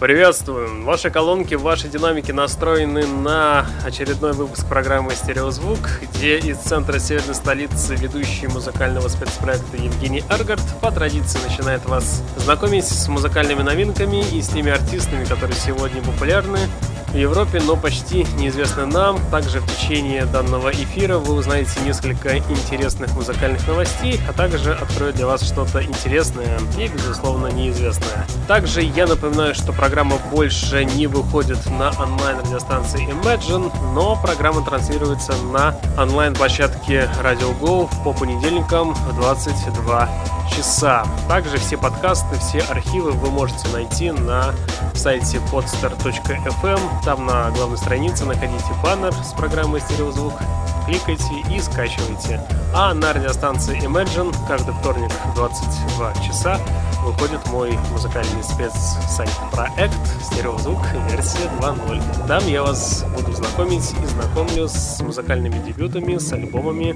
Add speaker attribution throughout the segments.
Speaker 1: Приветствую! Ваши колонки, ваши динамики настроены на очередной выпуск программы «Стереозвук», где из центра северной столицы ведущий музыкального спецпроекта Евгений Аргард по традиции начинает вас знакомить с музыкальными новинками и с теми артистами, которые сегодня популярны в Европе, но почти неизвестны нам. Также в течение данного эфира вы узнаете несколько интересных музыкальных новостей, а также открою для вас что-то интересное и, безусловно, неизвестное. Также я напоминаю, что программа больше не выходит на онлайн-радиостанции Imagine, но программа транслируется на онлайн-площадке Radio Go по понедельникам в 22 часа. Также все подкасты, все архивы вы можете найти на сайте podster.fm. Там на главной странице находите баннер с программой «Стереозвук». Кликайте и скачивайте. А на радиостанции Imagine каждый вторник в 22 часа выходит мой музыкальный спецсайт-проект «Стереозвук. Версия 2.0». Там я вас буду знакомить и знакомлю с музыкальными дебютами, с альбомами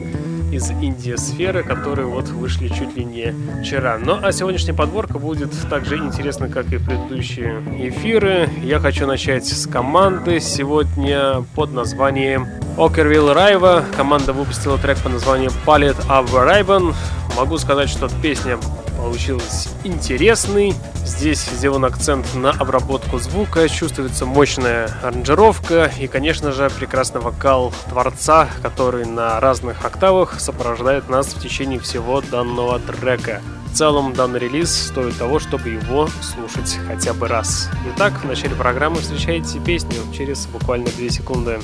Speaker 1: из инди-сферы, которые вот вышли чуть ли не вчера. Ну а сегодняшняя подборка будет так же интересна, как и предыдущие эфиры. Я хочу начать с команды сегодня под названием Окервилл Райва. Команда выпустила трек по названию Palette of Ribbon. Могу сказать, что песня получилась интересный. Здесь сделан акцент на обработку звука, чувствуется мощная аранжировка и, конечно же, прекрасный вокал творца, который на разных октавах сопровождает нас в течение всего данного трека. В целом, данный релиз стоит того, чтобы его слушать хотя бы раз. Итак, в начале программы встречаете песню через буквально 2 секунды.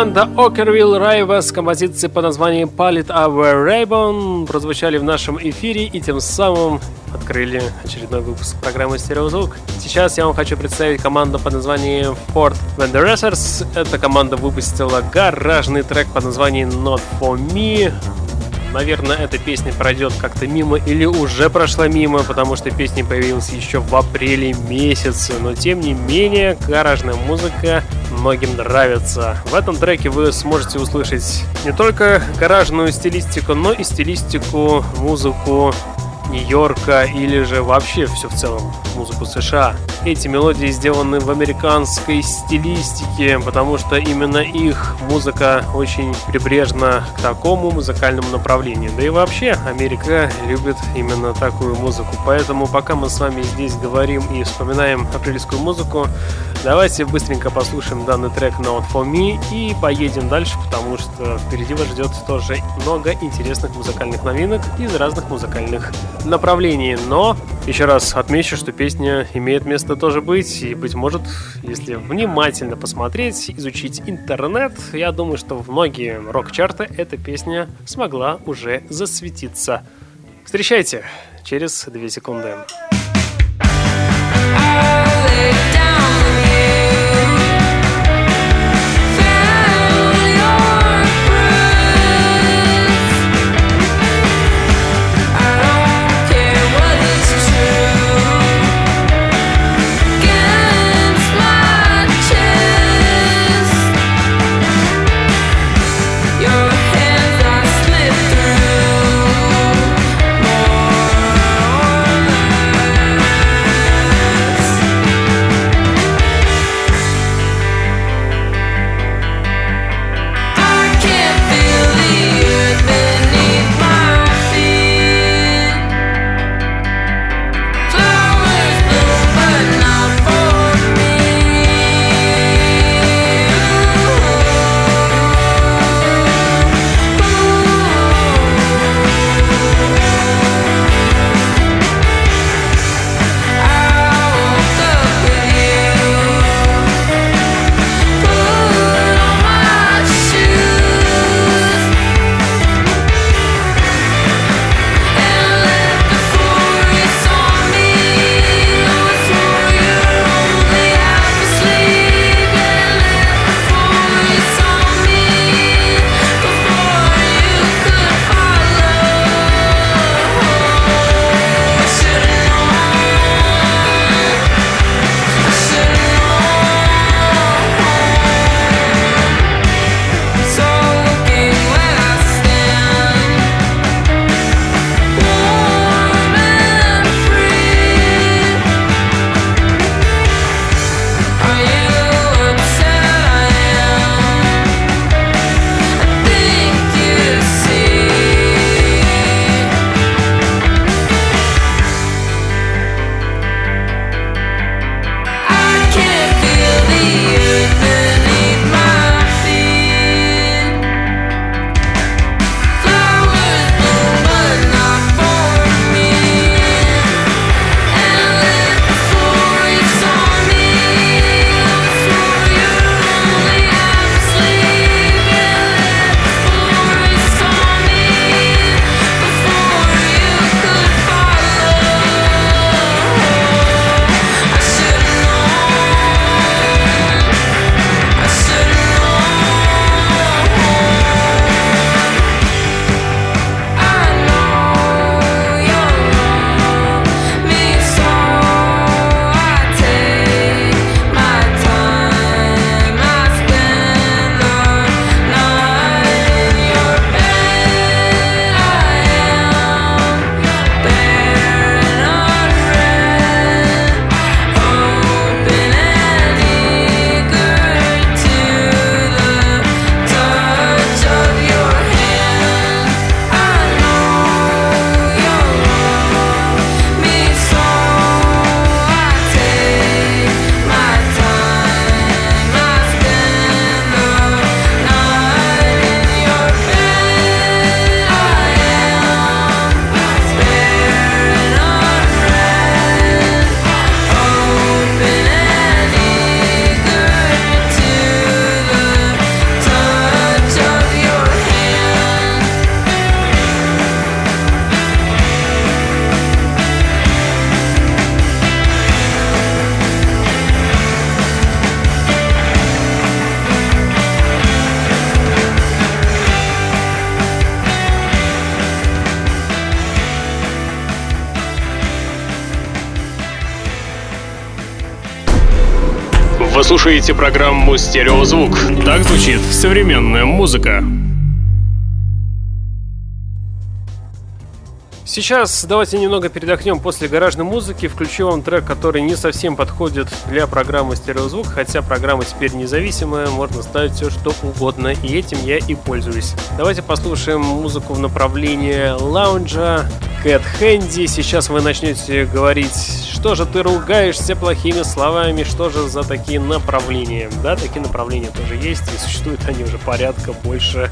Speaker 1: Команда Ockerville Riva с композицией под названием Palette Our Raybon прозвучали в нашем эфире и тем самым открыли очередной выпуск программы «Стереозвук». Сейчас я вам хочу представить команду под названием Ford Wanderers. Эта команда выпустила гаражный трек под названием Not For Me. Наверное, эта песня пройдет как-то мимо или уже прошла мимо, потому что песня появилась еще в апреле месяце. Но тем не менее, гаражная музыка многим нравится. В этом треке вы сможете услышать не только гаражную стилистику, но и стилистику, музыку Нью-Йорка или же вообще все в целом музыку США. Эти мелодии сделаны в американской стилистике, потому что именно их музыка очень прибрежна к такому музыкальному направлению. Да и вообще Америка любит именно такую музыку. Поэтому пока мы с вами здесь говорим и вспоминаем апрельскую музыку, давайте быстренько послушаем данный трек Not For Me и поедем дальше, потому что впереди вас ждет тоже много интересных музыкальных новинок из разных музыкальных направлении. Но еще раз отмечу, что песня имеет место тоже быть. И, быть может, если внимательно посмотреть, изучить интернет, я думаю, что в многие рок-чарты эта песня смогла уже засветиться. Встречайте через 2 секунды.
Speaker 2: Вы слушаете программу «Стереозвук». Так звучит современная музыка. Сейчас давайте немного передохнем после гаражной музыки. Включу вам трек, который не совсем подходит для программы «Стереозвук», хотя программа теперь независимая, можно ставить все что угодно, и этим я и пользуюсь. Давайте послушаем музыку в направлении лаунжа, Кэт Хэнди. Сейчас вы начнете говорить, что же ты ругаешься плохими словами, что же за такие направления. Да, такие направления тоже есть, и существуют они уже порядка больше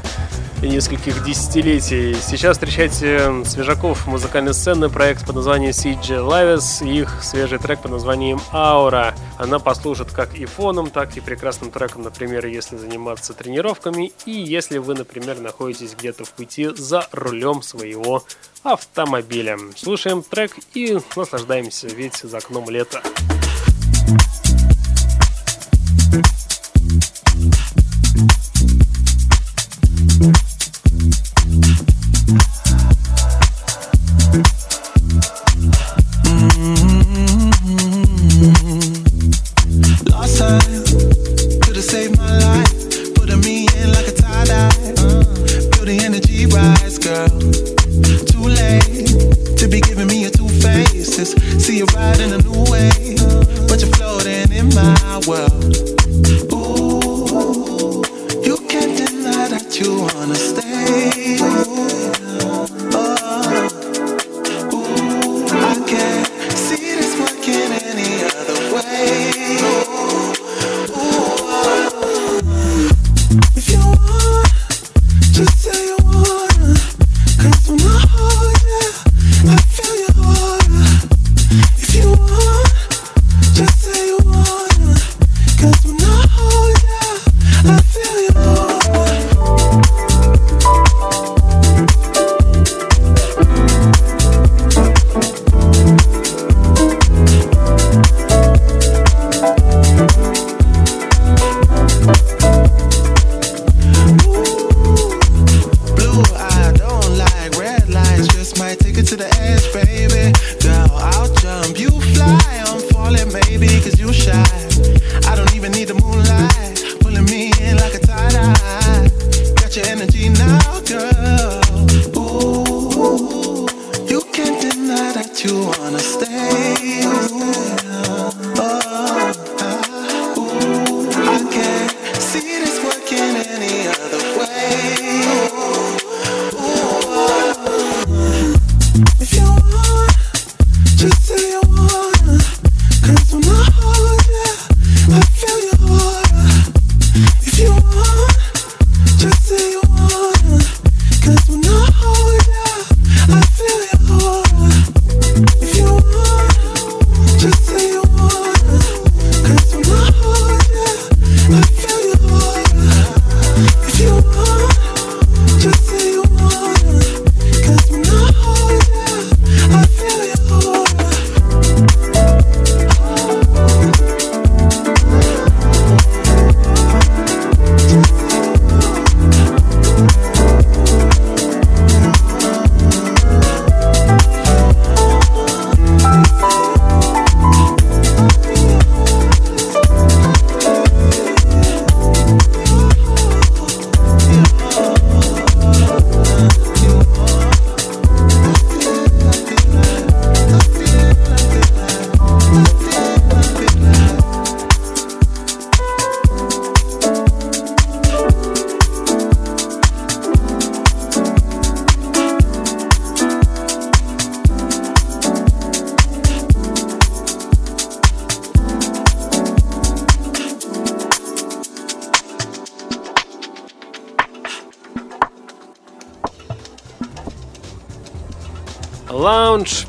Speaker 2: нескольких десятилетий. Сейчас встречайте свежаков музыкальной сцены, проект под названием CG Lives и их свежий трек под названием Aura. Она послужит как и фоном, так и прекрасным треком, например, если заниматься тренировками и если вы, например, находитесь где-то в пути за рулем своего автомобиля. Слушаем трек и наслаждаемся, ведь за окном лето. Thank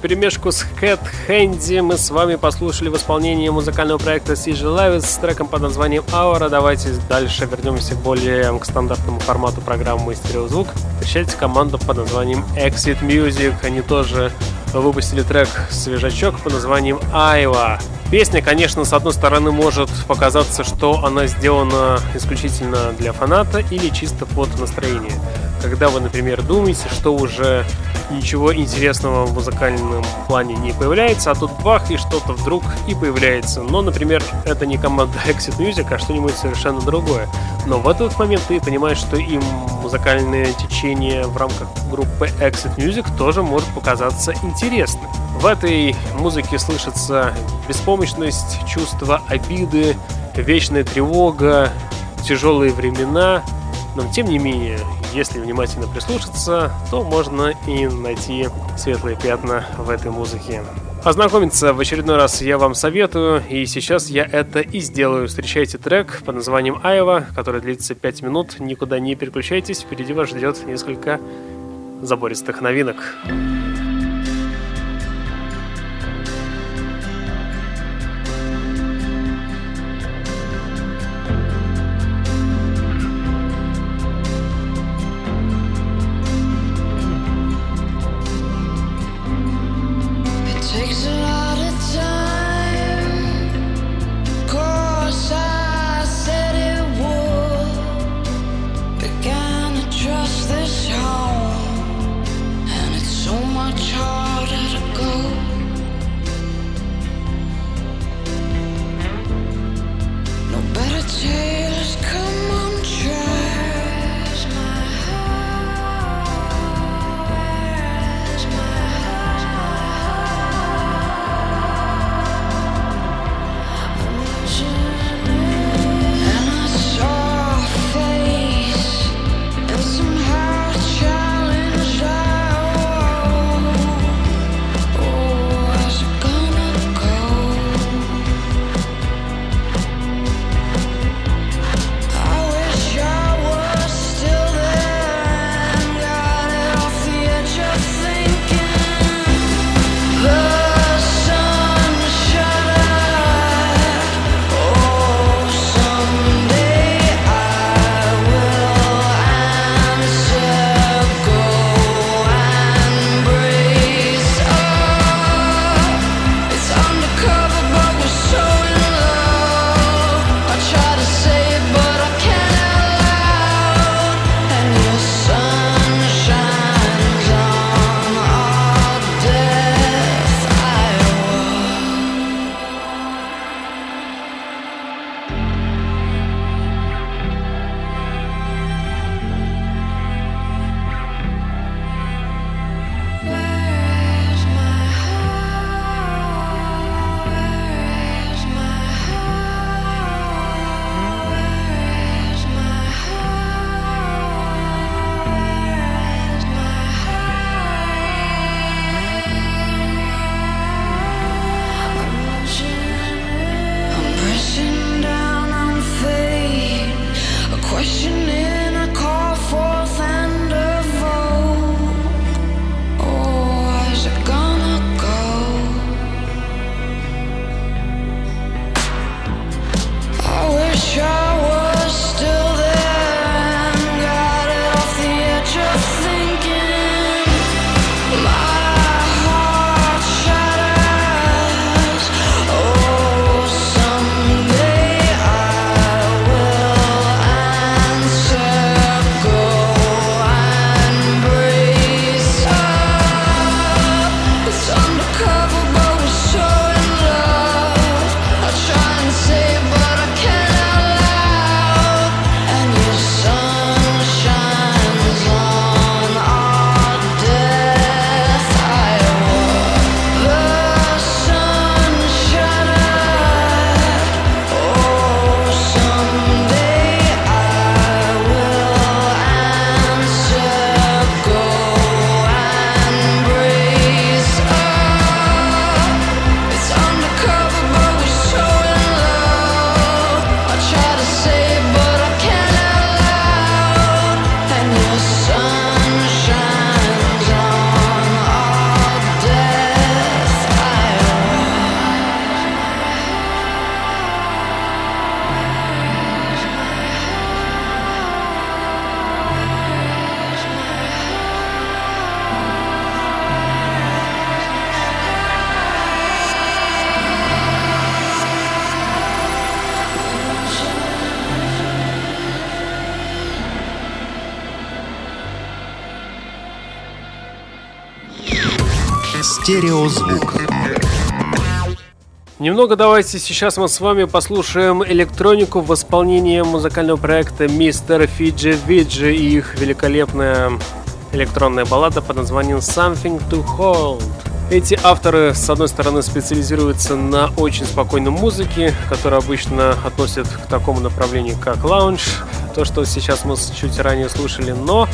Speaker 2: перемешку с Head Handy мы с вами послушали в исполнении музыкального проекта CG Live с треком под названием Aura. Давайте дальше вернемся более к стандартному формату программы «Стереозвук». Встречайте команду под названием Exit Music. Они тоже выпустили трек «Свежачок» под названием Айва. Песня, конечно, с одной стороны может показаться, что она сделана исключительно для фаната или чисто под настроение.
Speaker 1: когда вы, например, думаете, что уже ничего интересного в музыкальном плане не появляется, а тут бах, и что-то вдруг и появляется. Но, например, это не команда Exit Music, а что-нибудь совершенно другое. Но в этот момент ты понимаешь, что им музыкальное течение в рамках группы Exit Music тоже может показаться интересным. В этой музыке слышится беспомощность, чувство обиды, вечная тревога, тяжелые времена, но тем не менее, если внимательно прислушаться, то можно и найти светлые пятна в этой музыке. Ознакомиться в очередной раз я вам советую, и сейчас я это и сделаю. Встречайте трек под названием «Айва», который длится 5 минут. Никуда не переключайтесь, впереди вас ждет несколько забористых новинок.
Speaker 3: Стереозвук.
Speaker 1: Немного давайте сейчас мы с вами послушаем электронику в исполнении музыкального проекта Мистер Фиджи Виджи и их великолепная электронная баллада под названием Something to Hold. Эти авторы, с одной стороны, специализируются на очень спокойной музыке, которая обычно относят к такому направлению, как лаунж, то, что сейчас мы чуть ранее слушали, но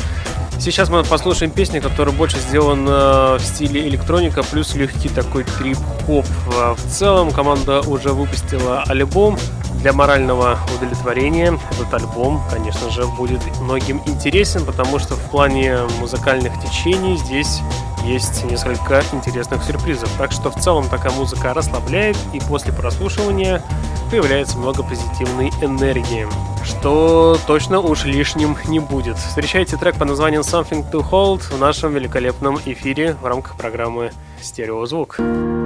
Speaker 1: Сейчас мы послушаем песню, которая больше сделана в стиле электроника, плюс легкий такой трип-хоп. В целом команда уже выпустила альбом для морального удовлетворения. Этот альбом, конечно же, будет многим интересен, потому что в плане музыкальных течений здесь есть несколько интересных сюрпризов. Так что в целом такая музыка расслабляет, и после прослушивания появляется много позитивной энергии, что точно уж лишним не будет. Встречайте трек по названию Something to Hold в нашем великолепном эфире в рамках программы «Стереозвук». звук.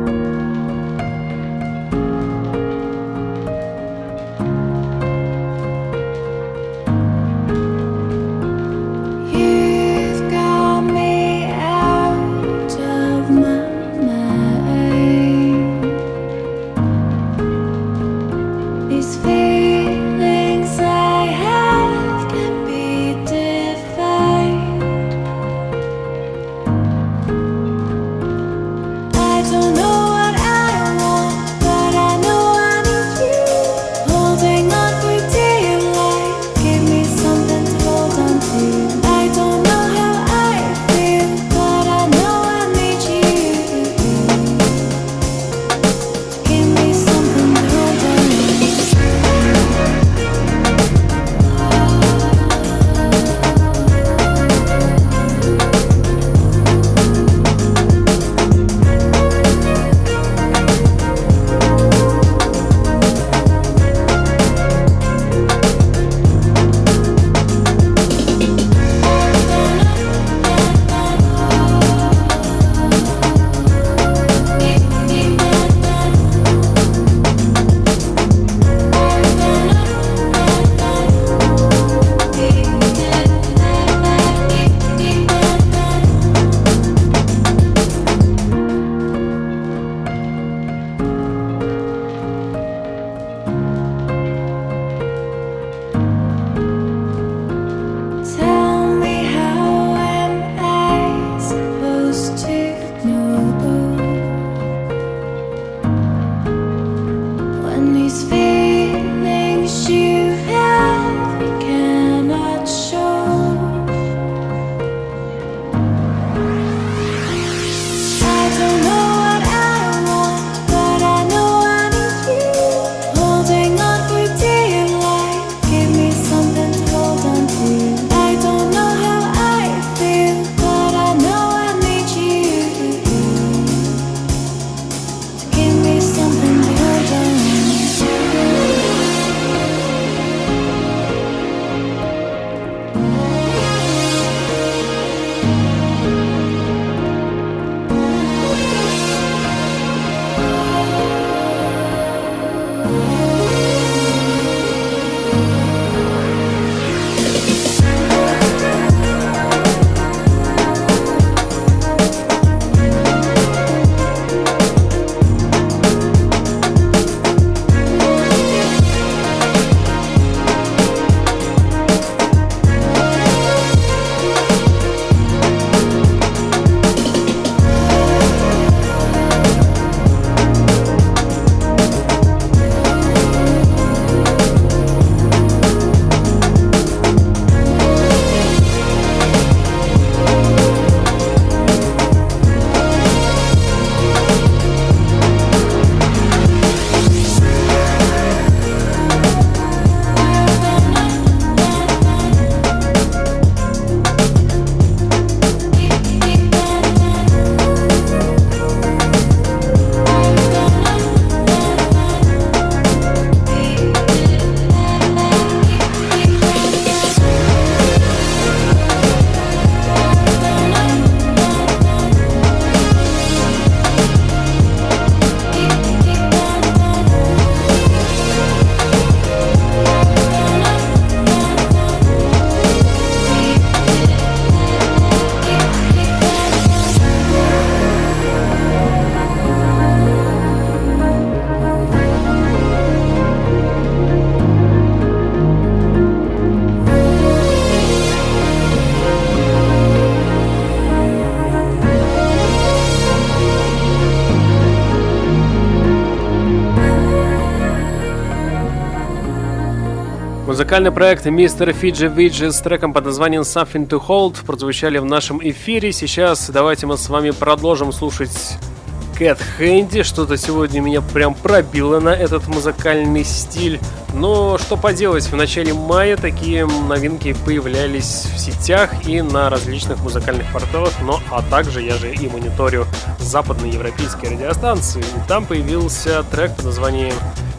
Speaker 1: Музыкальный проект Mr. Fiji Виджи с треком под названием Something to Hold прозвучали в нашем эфире. Сейчас давайте мы с вами продолжим слушать Кэт Хэнди. Что-то сегодня меня прям пробило на этот музыкальный стиль. Но что поделать, в начале мая такие новинки появлялись в сетях и на различных музыкальных порталах, но а также я же и мониторю западные европейские радиостанции. И там появился трек под названием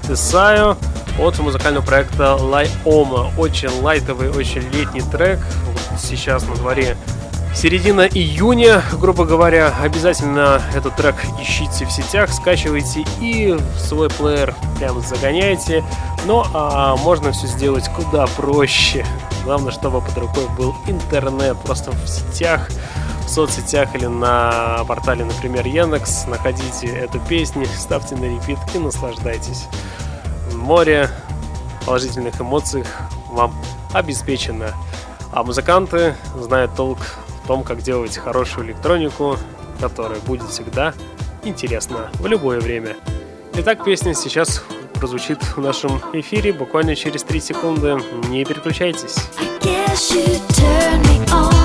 Speaker 1: Тесайо от музыкального проекта Лайома. Очень лайтовый, очень летний трек. Вот сейчас на дворе середина июня, грубо говоря. Обязательно этот трек ищите в сетях, скачивайте и в свой плеер прям загоняйте. Но а, можно все сделать куда проще. Главное, чтобы под рукой был интернет. Просто в сетях, в соцсетях или на портале, например, Яндекс, находите эту песню, ставьте на репит и наслаждайтесь море положительных эмоций вам обеспечено. А музыканты знают толк в том, как делать хорошую электронику, которая будет всегда интересна в любое время. Итак, песня сейчас прозвучит в нашем эфире буквально через 3 секунды. Не переключайтесь.
Speaker 4: never was for the two of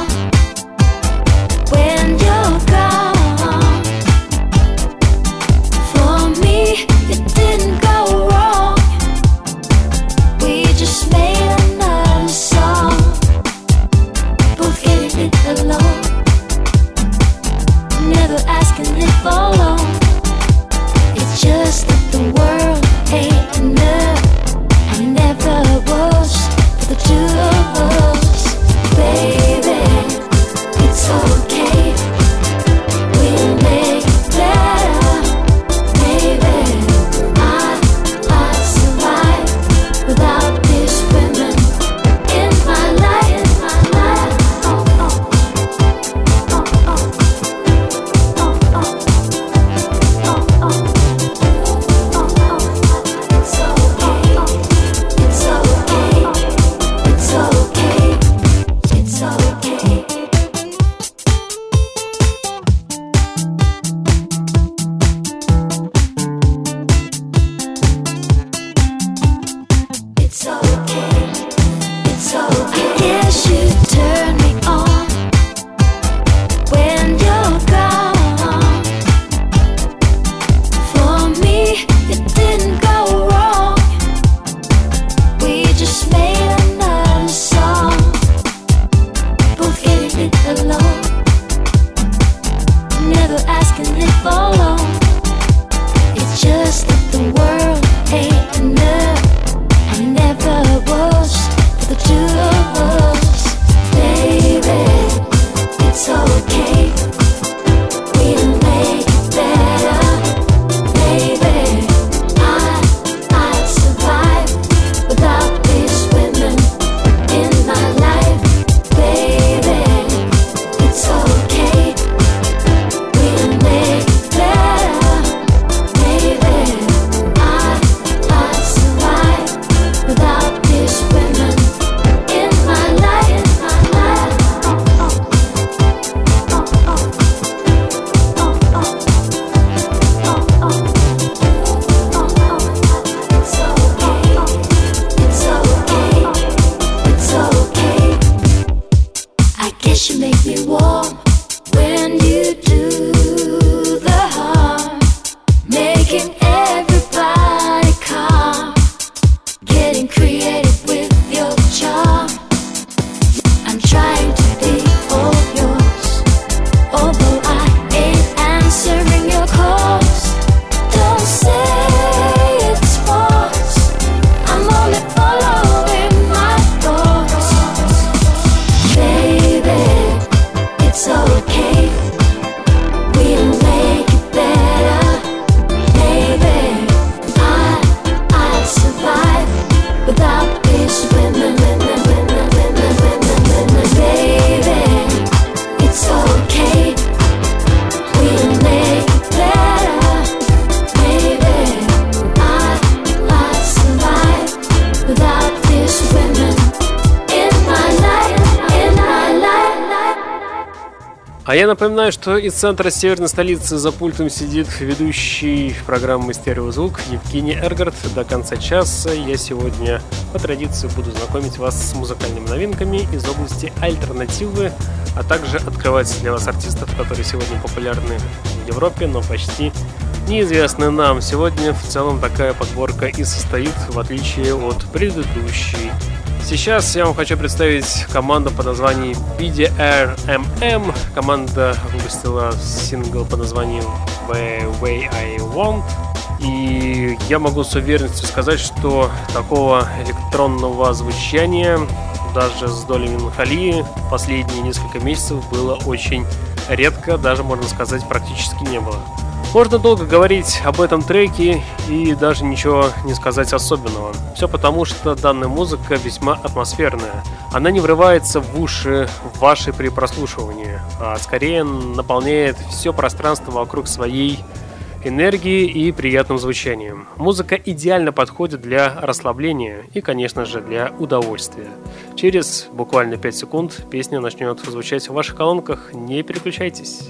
Speaker 1: из центра северной столицы за пультом сидит ведущий программы «Стереозвук» Евгений Эргард. До конца часа я сегодня по традиции буду знакомить вас с музыкальными новинками из области альтернативы, а также открывать для вас артистов, которые сегодня популярны в Европе, но почти неизвестны нам. Сегодня в целом такая подборка и состоит, в отличие от предыдущей. Сейчас я вам хочу представить команду под названием BDRMM. Команда выпустила сингл под названием The Way I Want. И я могу с уверенностью сказать, что такого электронного звучания даже с долей меланхолии последние несколько месяцев было очень редко, даже можно сказать практически не было. Можно долго говорить об этом треке и даже ничего не сказать особенного. Все потому, что данная музыка весьма атмосферная. Она не врывается в уши вашей при прослушивании, а скорее наполняет все пространство вокруг своей энергии и приятным звучанием. Музыка идеально подходит для расслабления и, конечно же, для удовольствия. Через буквально 5 секунд песня начнет звучать в ваших колонках. Не переключайтесь.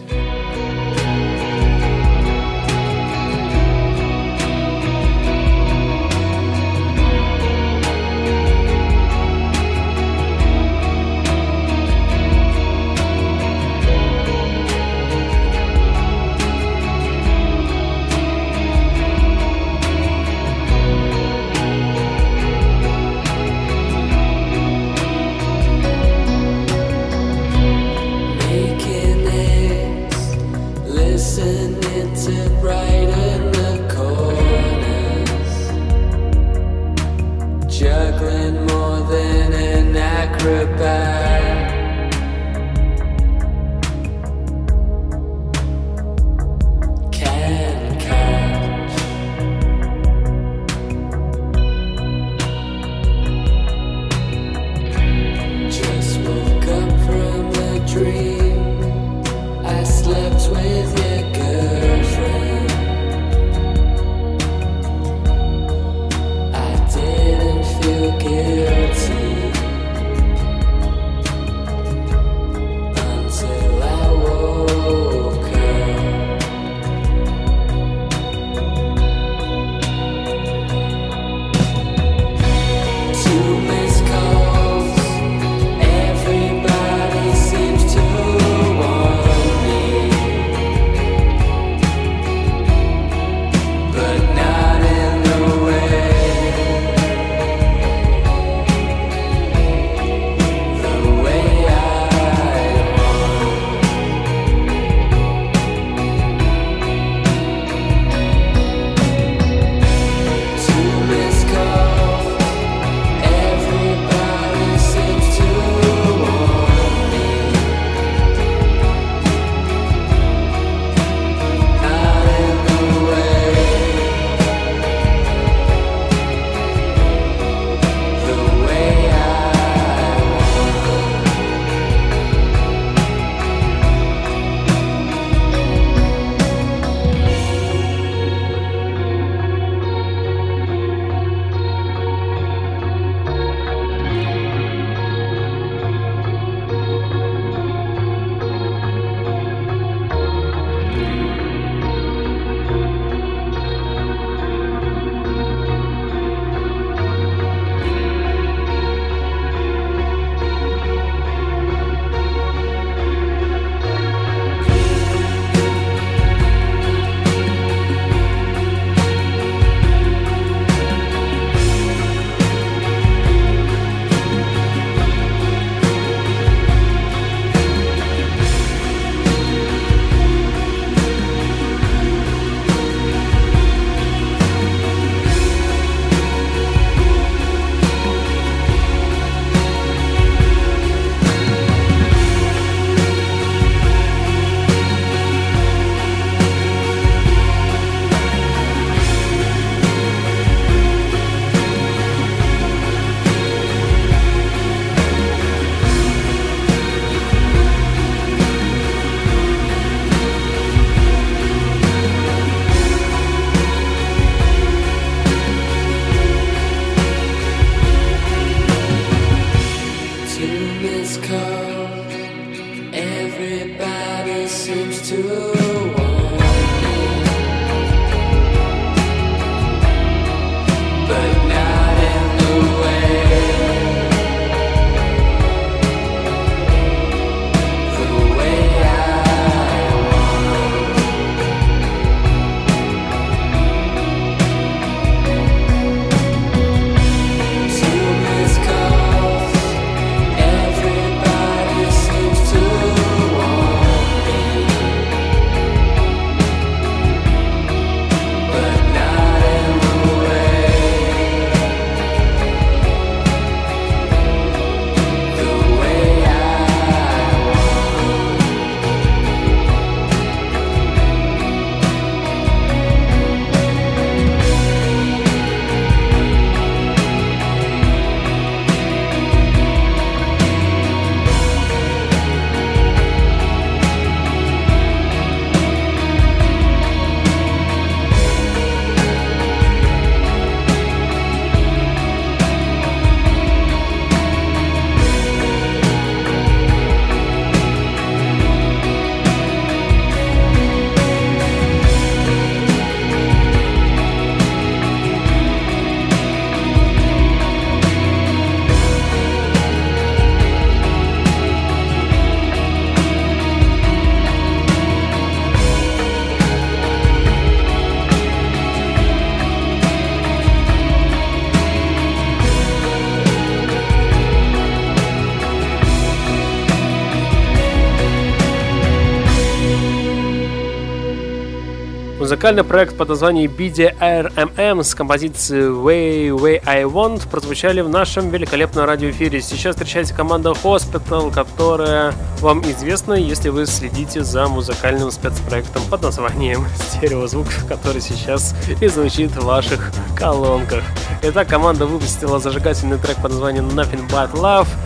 Speaker 5: Музыкальный проект под названием BDRMM с композицией Way Way I Want прозвучали в нашем великолепном радиоэфире. Сейчас встречается команда Hospital, которая вам известна, если вы следите за музыкальным спецпроектом под названием Стереозвук, который сейчас и звучит в ваших колонках. Итак, команда выпустила зажигательный трек под названием Nothing But Love –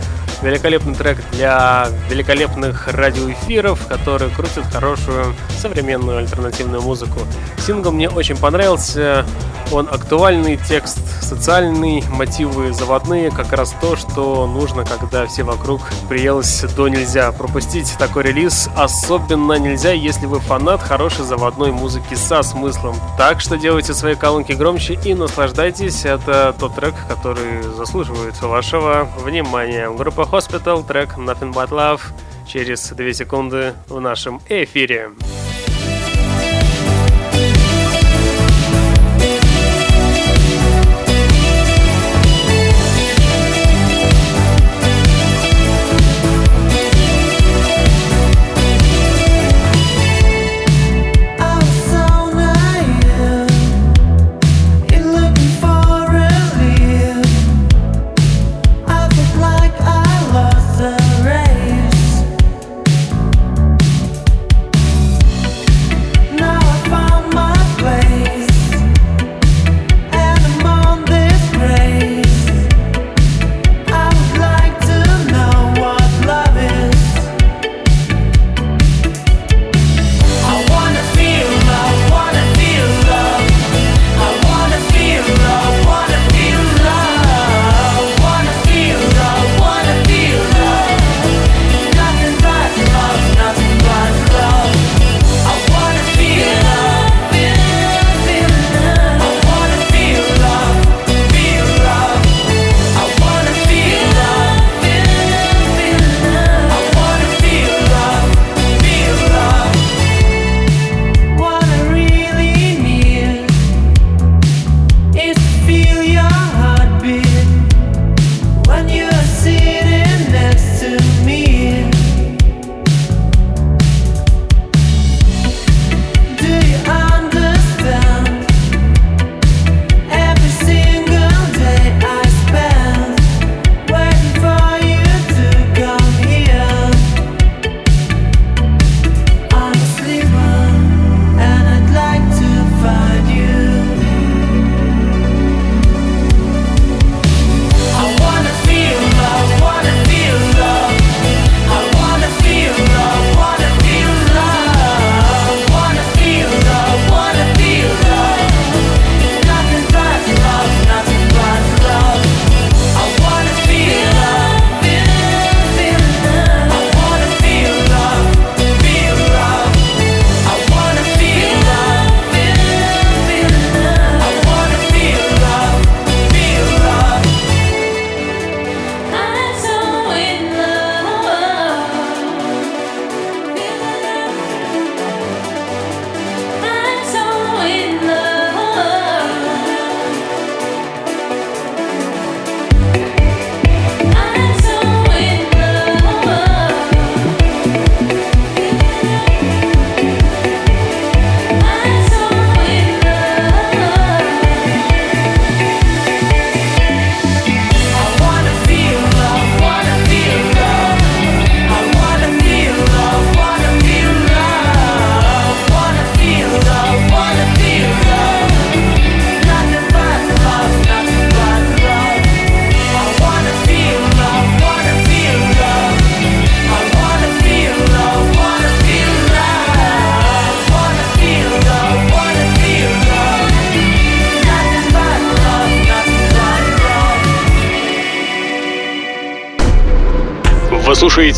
Speaker 5: Великолепный трек для великолепных радиоэфиров, которые крутят хорошую современную альтернативную музыку. Сингл мне очень понравился. Он актуальный, текст социальный, мотивы заводные, как раз то, что нужно, когда все вокруг приелось до нельзя. Пропустить такой релиз особенно нельзя, если вы фанат хорошей заводной музыки со смыслом. Так что делайте свои колонки громче и наслаждайтесь. Это тот трек, который заслуживает вашего внимания. Группа Hospital, трек Nothing But Love через 2 секунды в нашем эфире.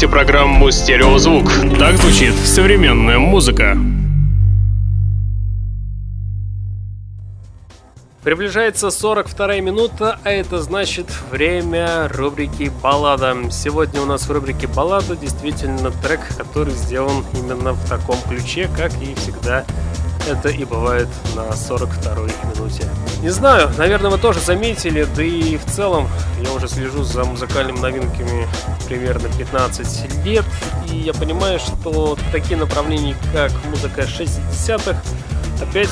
Speaker 5: Слушаете программу «Стереозвук». Так звучит современная музыка. Приближается 42 минута, а это значит время рубрики «Баллада». Сегодня у нас в рубрике «Баллада» действительно трек, который сделан именно в таком ключе, как и всегда это и бывает на 42-й минуте. Не знаю, наверное, вы тоже заметили, да и в целом я уже слежу за музыкальными новинками примерно 15 лет, и я понимаю, что такие направления, как музыка 60-х,
Speaker 1: опять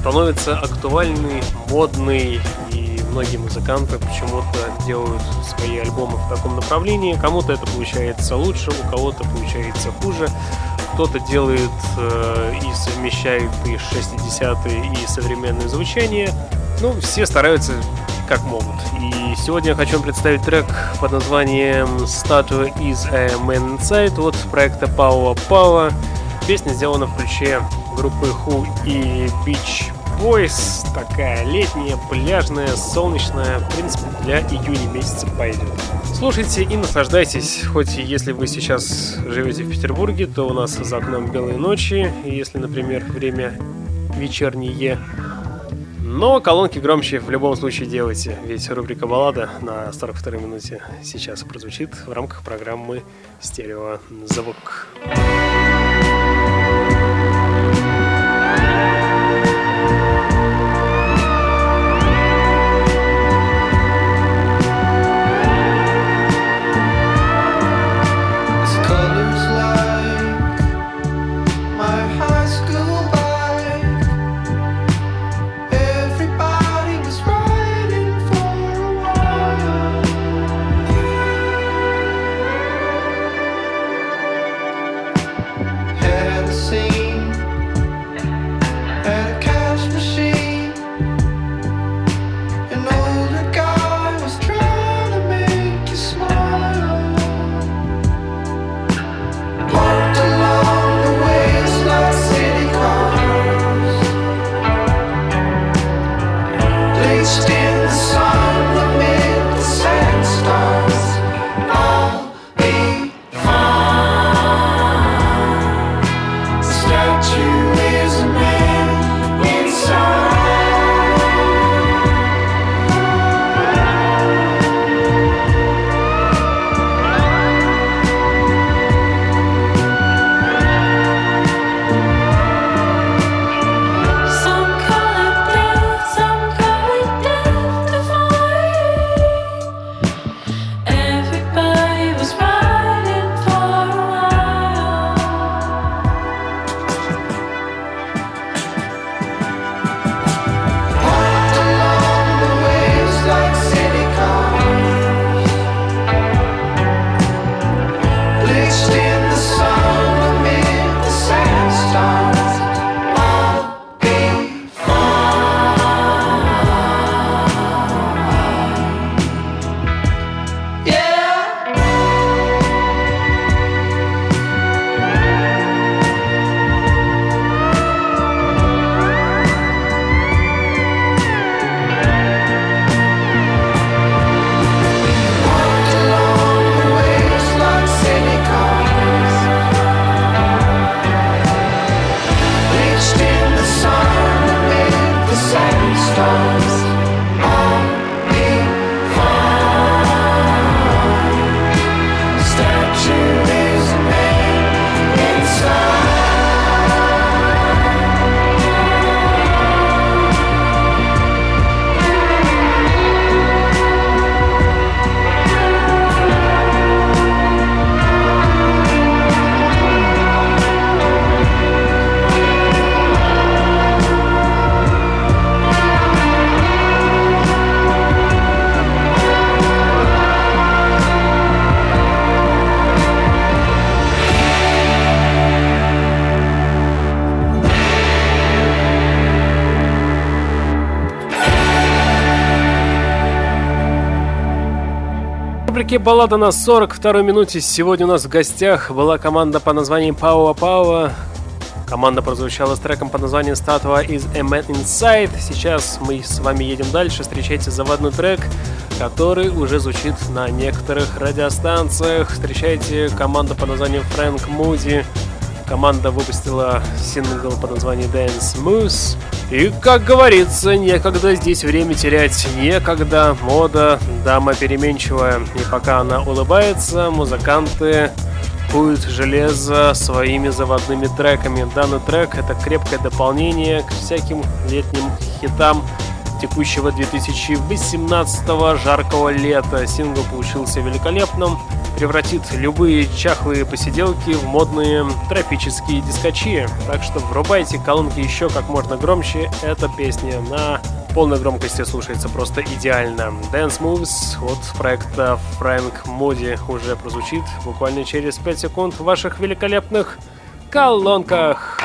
Speaker 1: становится актуальный, модный, и многие музыканты почему-то делают свои альбомы в таком направлении. Кому-то это получается лучше, у кого-то получается хуже. Кто-то делает э, и совмещает и 60-е, и современное звучание. Ну, все стараются как могут. И сегодня я хочу вам представить трек под названием Statue is a Man Inside от проекта Power Power. Песня сделана в ключе группы Who и Beach Boys. Такая летняя, пляжная, солнечная. В принципе, для июня месяца пойдет. Слушайте и наслаждайтесь. Хоть если вы сейчас живете в Петербурге, то у нас за окном белые ночи. Если, например, время вечернее, но колонки громче в любом случае делайте, ведь рубрика «Баллада» на 42 минуте сейчас прозвучит в рамках программы «Стереозвук». Звук. Рубрике «Баллада» на 42-й минуте. Сегодня у нас в гостях была команда по названием Пауа Пауа. Команда прозвучала с треком под названием «Статуа из A Man Inside». Сейчас мы с вами едем дальше. Встречайте заводной трек, который уже звучит на некоторых радиостанциях. Встречайте команду под названием Фрэнк Муди. Команда выпустила сингл под названием Dance Moose. И, как говорится, некогда здесь время терять, некогда. Мода, дама переменчивая. И пока она улыбается, музыканты куют железо своими заводными треками. Данный трек — это крепкое дополнение к всяким летним хитам текущего 2018 жаркого лета. Сингл получился великолепным. превратит любые чахлые посиделки в модные тропические дискочи. Так что врубайте колонки еще как можно громче. Эта песня на полной громкости слушается просто идеально. Dance Moves от проекта Frank Moody уже прозвучит буквально через 5 секунд в ваших великолепных колонках.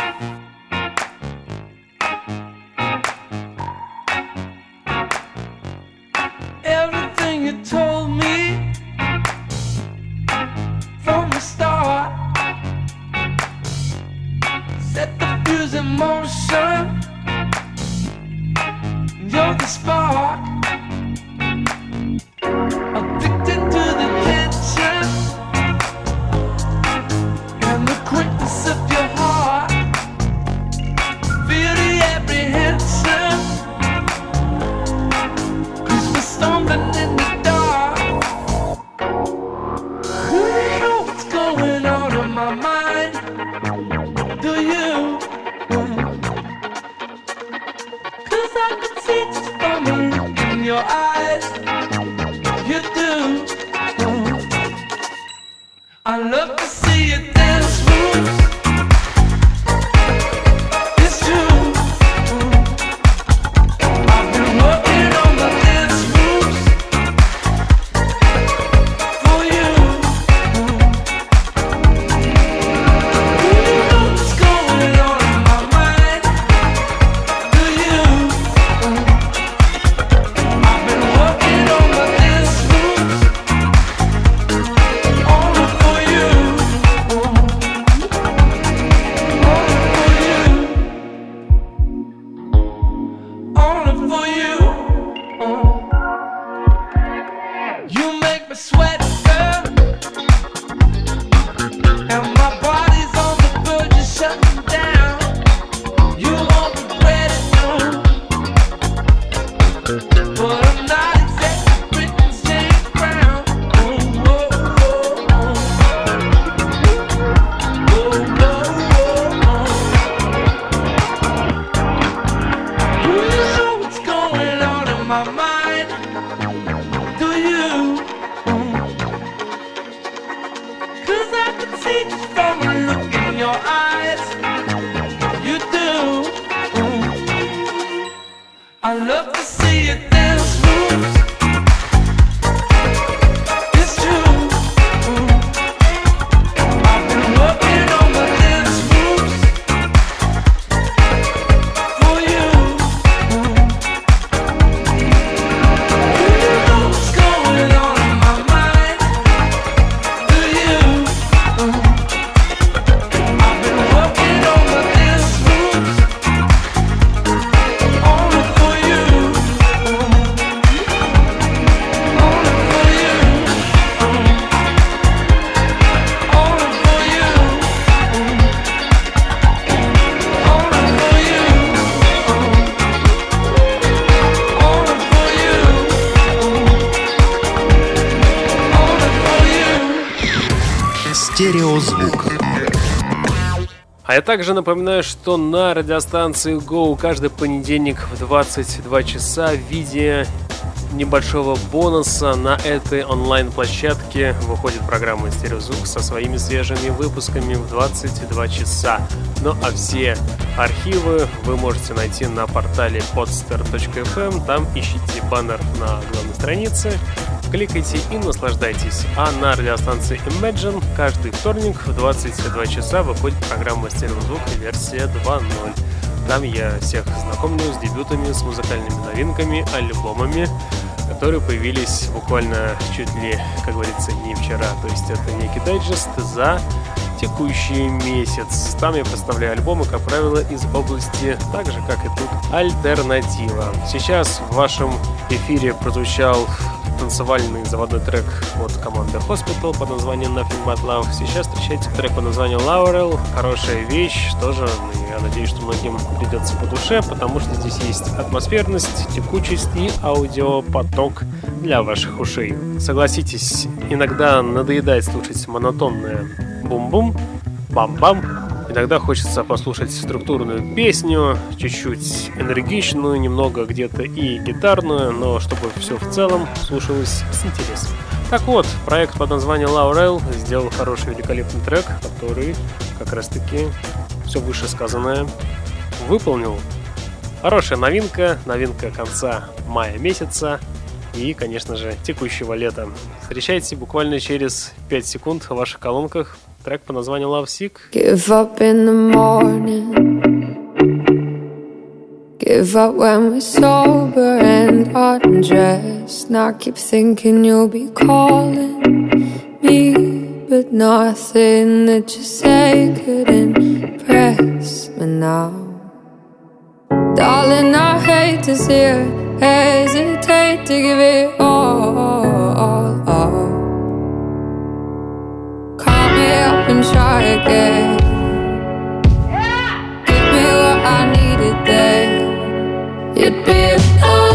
Speaker 1: Я также напоминаю, что на радиостанции Go каждый понедельник в 22 часа в виде небольшого бонуса на этой онлайн-площадке выходит программа «Стереозвук» со своими свежими выпусками в 22 часа. Ну а все архивы вы можете найти на портале podster.fm, там ищите баннер на главной странице, кликайте и наслаждайтесь. А на радиостанции Imagine каждый вторник в 22 часа выходит программа «Стереозвук» версия 2.0. Там я всех знакомлю с дебютами, с музыкальными новинками, альбомами, которые появились буквально чуть ли, как говорится, не вчера. То есть это некий дайджест за текущий месяц. Там я представляю альбомы, как правило, из области, так же, как и тут, альтернатива. Сейчас в вашем эфире прозвучал танцевальный заводной трек от команды Hospital под названием Nothing But Love. Сейчас встречайте трек под названием Laurel. Хорошая вещь, тоже, ну, я надеюсь, что многим придется по душе, потому что здесь есть атмосферность, текучесть и аудиопоток для ваших ушей. Согласитесь, иногда надоедает слушать монотонное бум-бум, бам-бам,
Speaker 6: Иногда хочется послушать структурную песню, чуть-чуть энергичную, немного где-то и гитарную, но чтобы все в целом слушалось с интересом. Так вот, проект под названием Laurel сделал хороший великолепный трек, который как раз таки все вышесказанное выполнил. Хорошая новинка, новинка конца мая месяца и, конечно же, текущего лета. Встречайте буквально через 5 секунд в ваших колонках трек по названию Love Sick. Give up in the morning Give up when we're sober and undressed Now I keep thinking you'll be calling me But nothing that you say could impress me now Darling, I hate to see you hesitate to give it all, all. Call And try again Give me what I needed there You'd be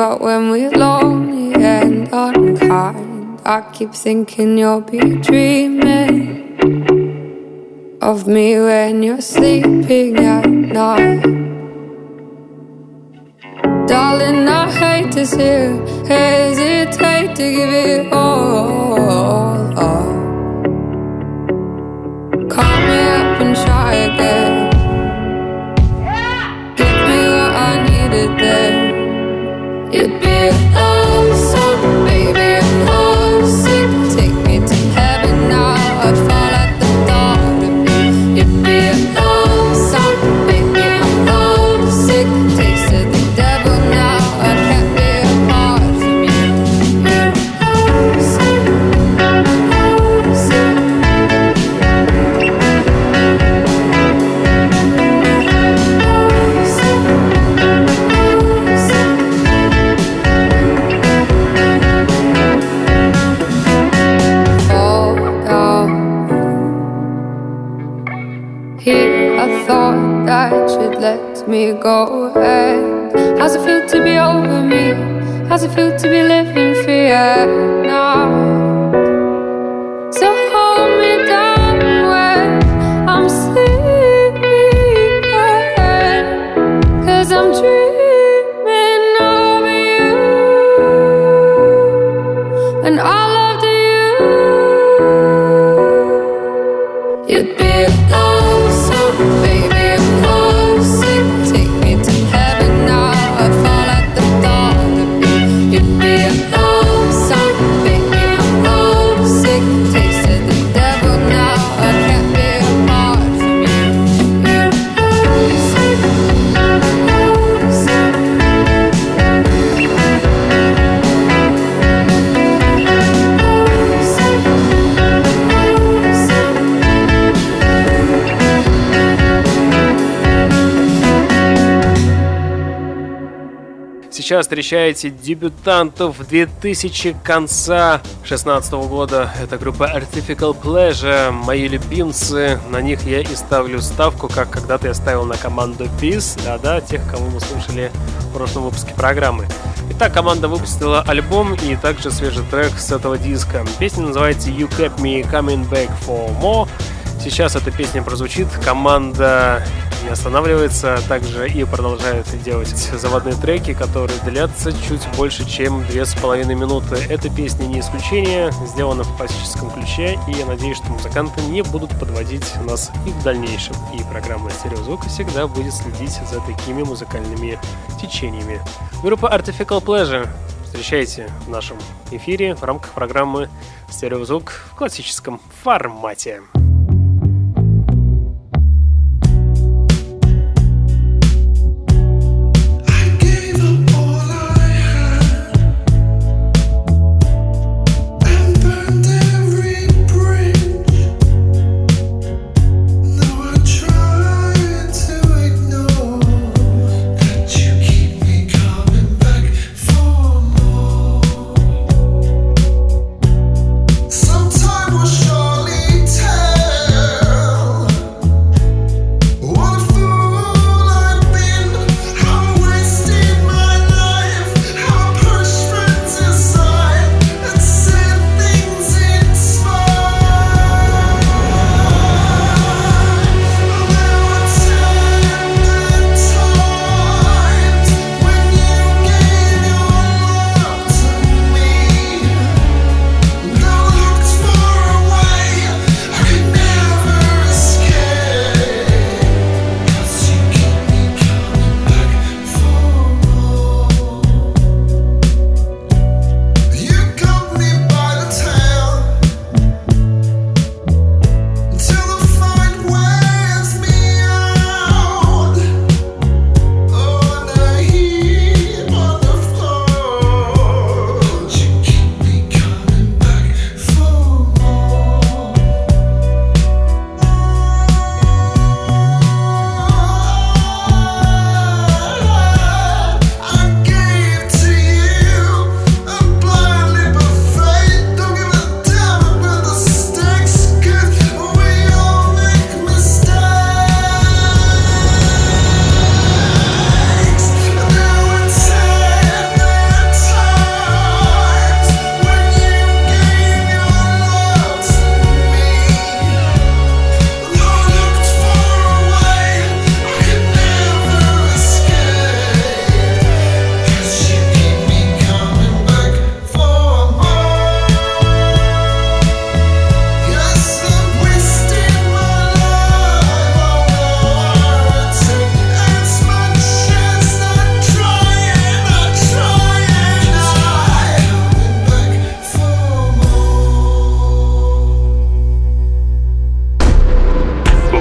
Speaker 6: But when we're lonely and unkind, I keep thinking you'll be dreaming of me when you're sleeping at night. Darling, I hate to see you hesitate to give it all. all. Call me up and try again. Give me what I needed there. You'd be me go ahead. How's it feel to be over me? How's it feel to be living free at сейчас встречаете дебютантов 2000 конца 16 года. Это группа Artificial Pleasure, мои любимцы. На них я и ставлю ставку, как когда-то я ставил на команду Peace. Да-да, тех, кого мы слушали в прошлом выпуске программы. Итак, команда выпустила альбом и также свежий трек с этого диска. Песня называется You Kept Me Coming Back For More. Сейчас эта песня прозвучит. Команда не останавливается, также и продолжает делать заводные треки, которые длятся чуть больше, чем две с половиной минуты. Эта песня не исключение, сделана в классическом ключе, и я надеюсь, что музыканты не будут подводить нас и в дальнейшем. И программа «Стереозвук» всегда будет следить за такими музыкальными течениями. Группа Artificial Pleasure встречайте в нашем эфире в рамках программы «Стереозвук» в классическом формате.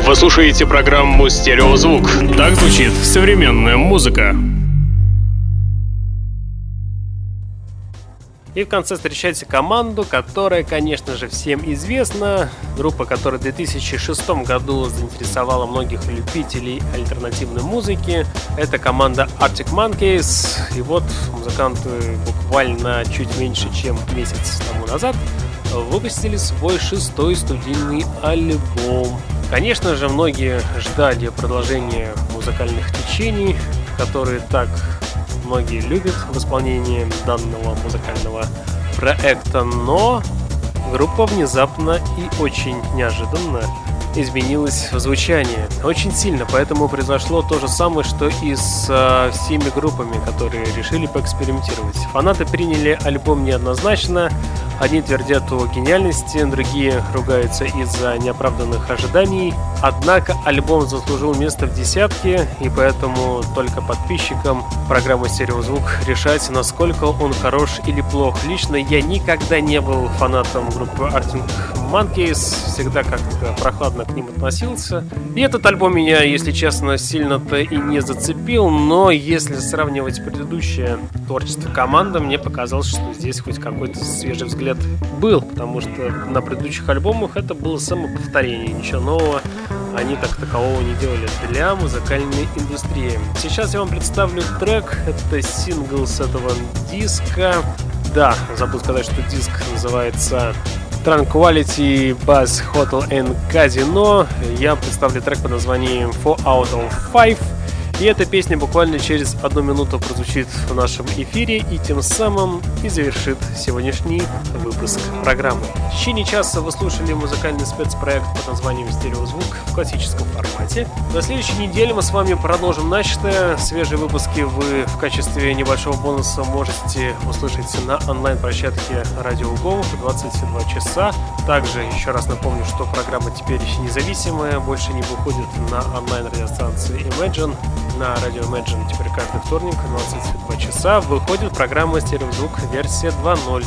Speaker 1: Вы слушаете программу «Стереозвук». Так звучит современная музыка. И в конце встречайте команду, которая, конечно же, всем известна. Группа, которая в 2006 году заинтересовала многих любителей альтернативной музыки. Это команда Arctic Monkeys. И вот музыканты буквально чуть меньше, чем месяц тому назад выпустили свой шестой студийный альбом. Конечно же, многие ждали продолжения музыкальных течений, которые так многие любят в исполнении данного музыкального проекта, но группа внезапно и очень неожиданно изменилось звучание очень сильно, поэтому произошло то же самое, что и с э, всеми группами, которые решили поэкспериментировать. Фанаты приняли альбом неоднозначно, Одни твердят о гениальности, другие ругаются из-за неоправданных ожиданий. Однако альбом заслужил место в десятке, и поэтому только подписчикам программы «Стереозвук» решать, насколько он хорош или плох. Лично я никогда не был фанатом группы Arctic Monkeys, всегда как-то прохладно к ним относился. И этот альбом меня, если честно, сильно-то и не зацепил, но если сравнивать предыдущее творчество команды, мне показалось, что здесь хоть какой-то свежий взгляд был, потому что на предыдущих альбомах это было самоповторение, ничего нового они как такового не делали для музыкальной индустрии. Сейчас я вам представлю трек, это сингл с этого диска. Да, забыл сказать, что диск называется Tranquility Bass Hotel and Casino. Я представлю трек под названием Four Out of Five. И эта песня буквально через одну минуту прозвучит в нашем эфире и тем самым и завершит сегодняшний выпуск программы. В течение часа вы слушали музыкальный спецпроект под названием «Стереозвук» в классическом формате. На следующей неделе мы с вами продолжим начатое. Свежие выпуски вы в качестве небольшого бонуса можете услышать на онлайн-площадке Радио Go в 22 часа. Также еще раз напомню, что программа теперь независимая, больше не выходит на онлайн-радиостанции Imagine на радио Imagine теперь каждый вторник в 22 часа выходит программа «Стереозвук» версия 2.0.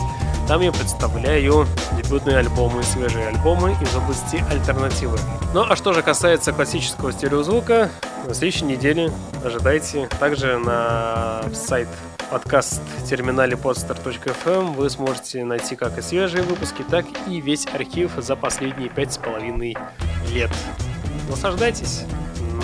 Speaker 1: Там я представляю дебютные альбомы, свежие альбомы из области альтернативы. Ну а что же касается классического стереозвука, на следующей неделе ожидайте также на сайт подкаст терминале podster.fm вы сможете найти как и свежие выпуски, так и весь архив за последние пять с половиной лет. Наслаждайтесь!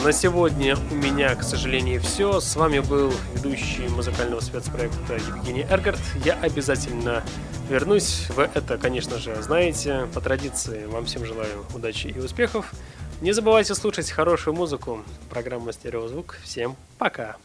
Speaker 1: На сегодня у меня, к сожалению, все. С вами был ведущий музыкального спецпроекта Евгений Эргард. Я обязательно вернусь. Вы это, конечно же, знаете. По традиции вам всем желаю удачи и успехов. Не забывайте слушать хорошую музыку. Программа «Стереозвук». Всем пока!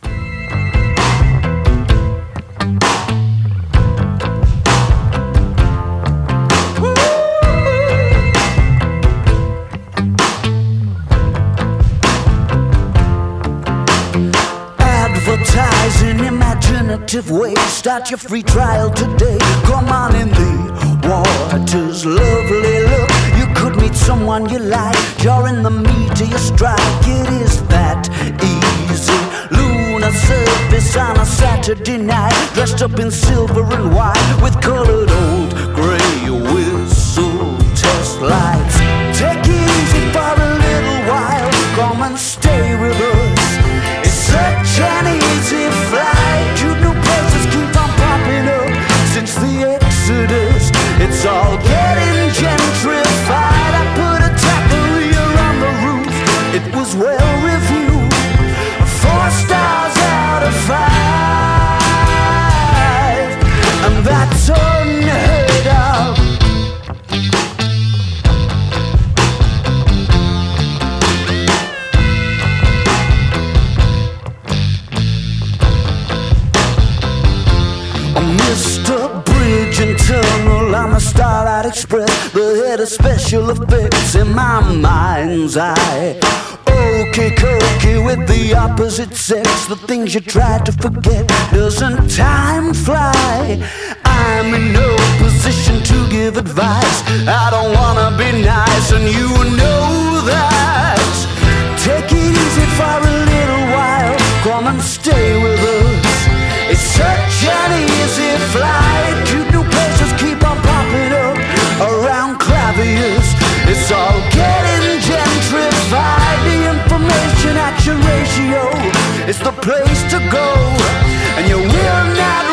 Speaker 1: Imaginative way. Start your free trial today. Come on in the water's lovely look. You could meet someone you like. You're in the meat of your strike. It is that easy. Lunar surface on a Saturday night. Dressed up in silver and white with colored old gray whistle test lights. Take it easy for a little while. Come and stay with us. All of special effects in my mind's eye. Okay, cookie with the opposite sex, the things you try to forget. Doesn't time fly? I'm in no position to give advice. I don't wanna be nice, and you know that. Take it easy for a little while, come and stay with us. It's such an easy flight. Cute new It's
Speaker 7: the place to go, and you will not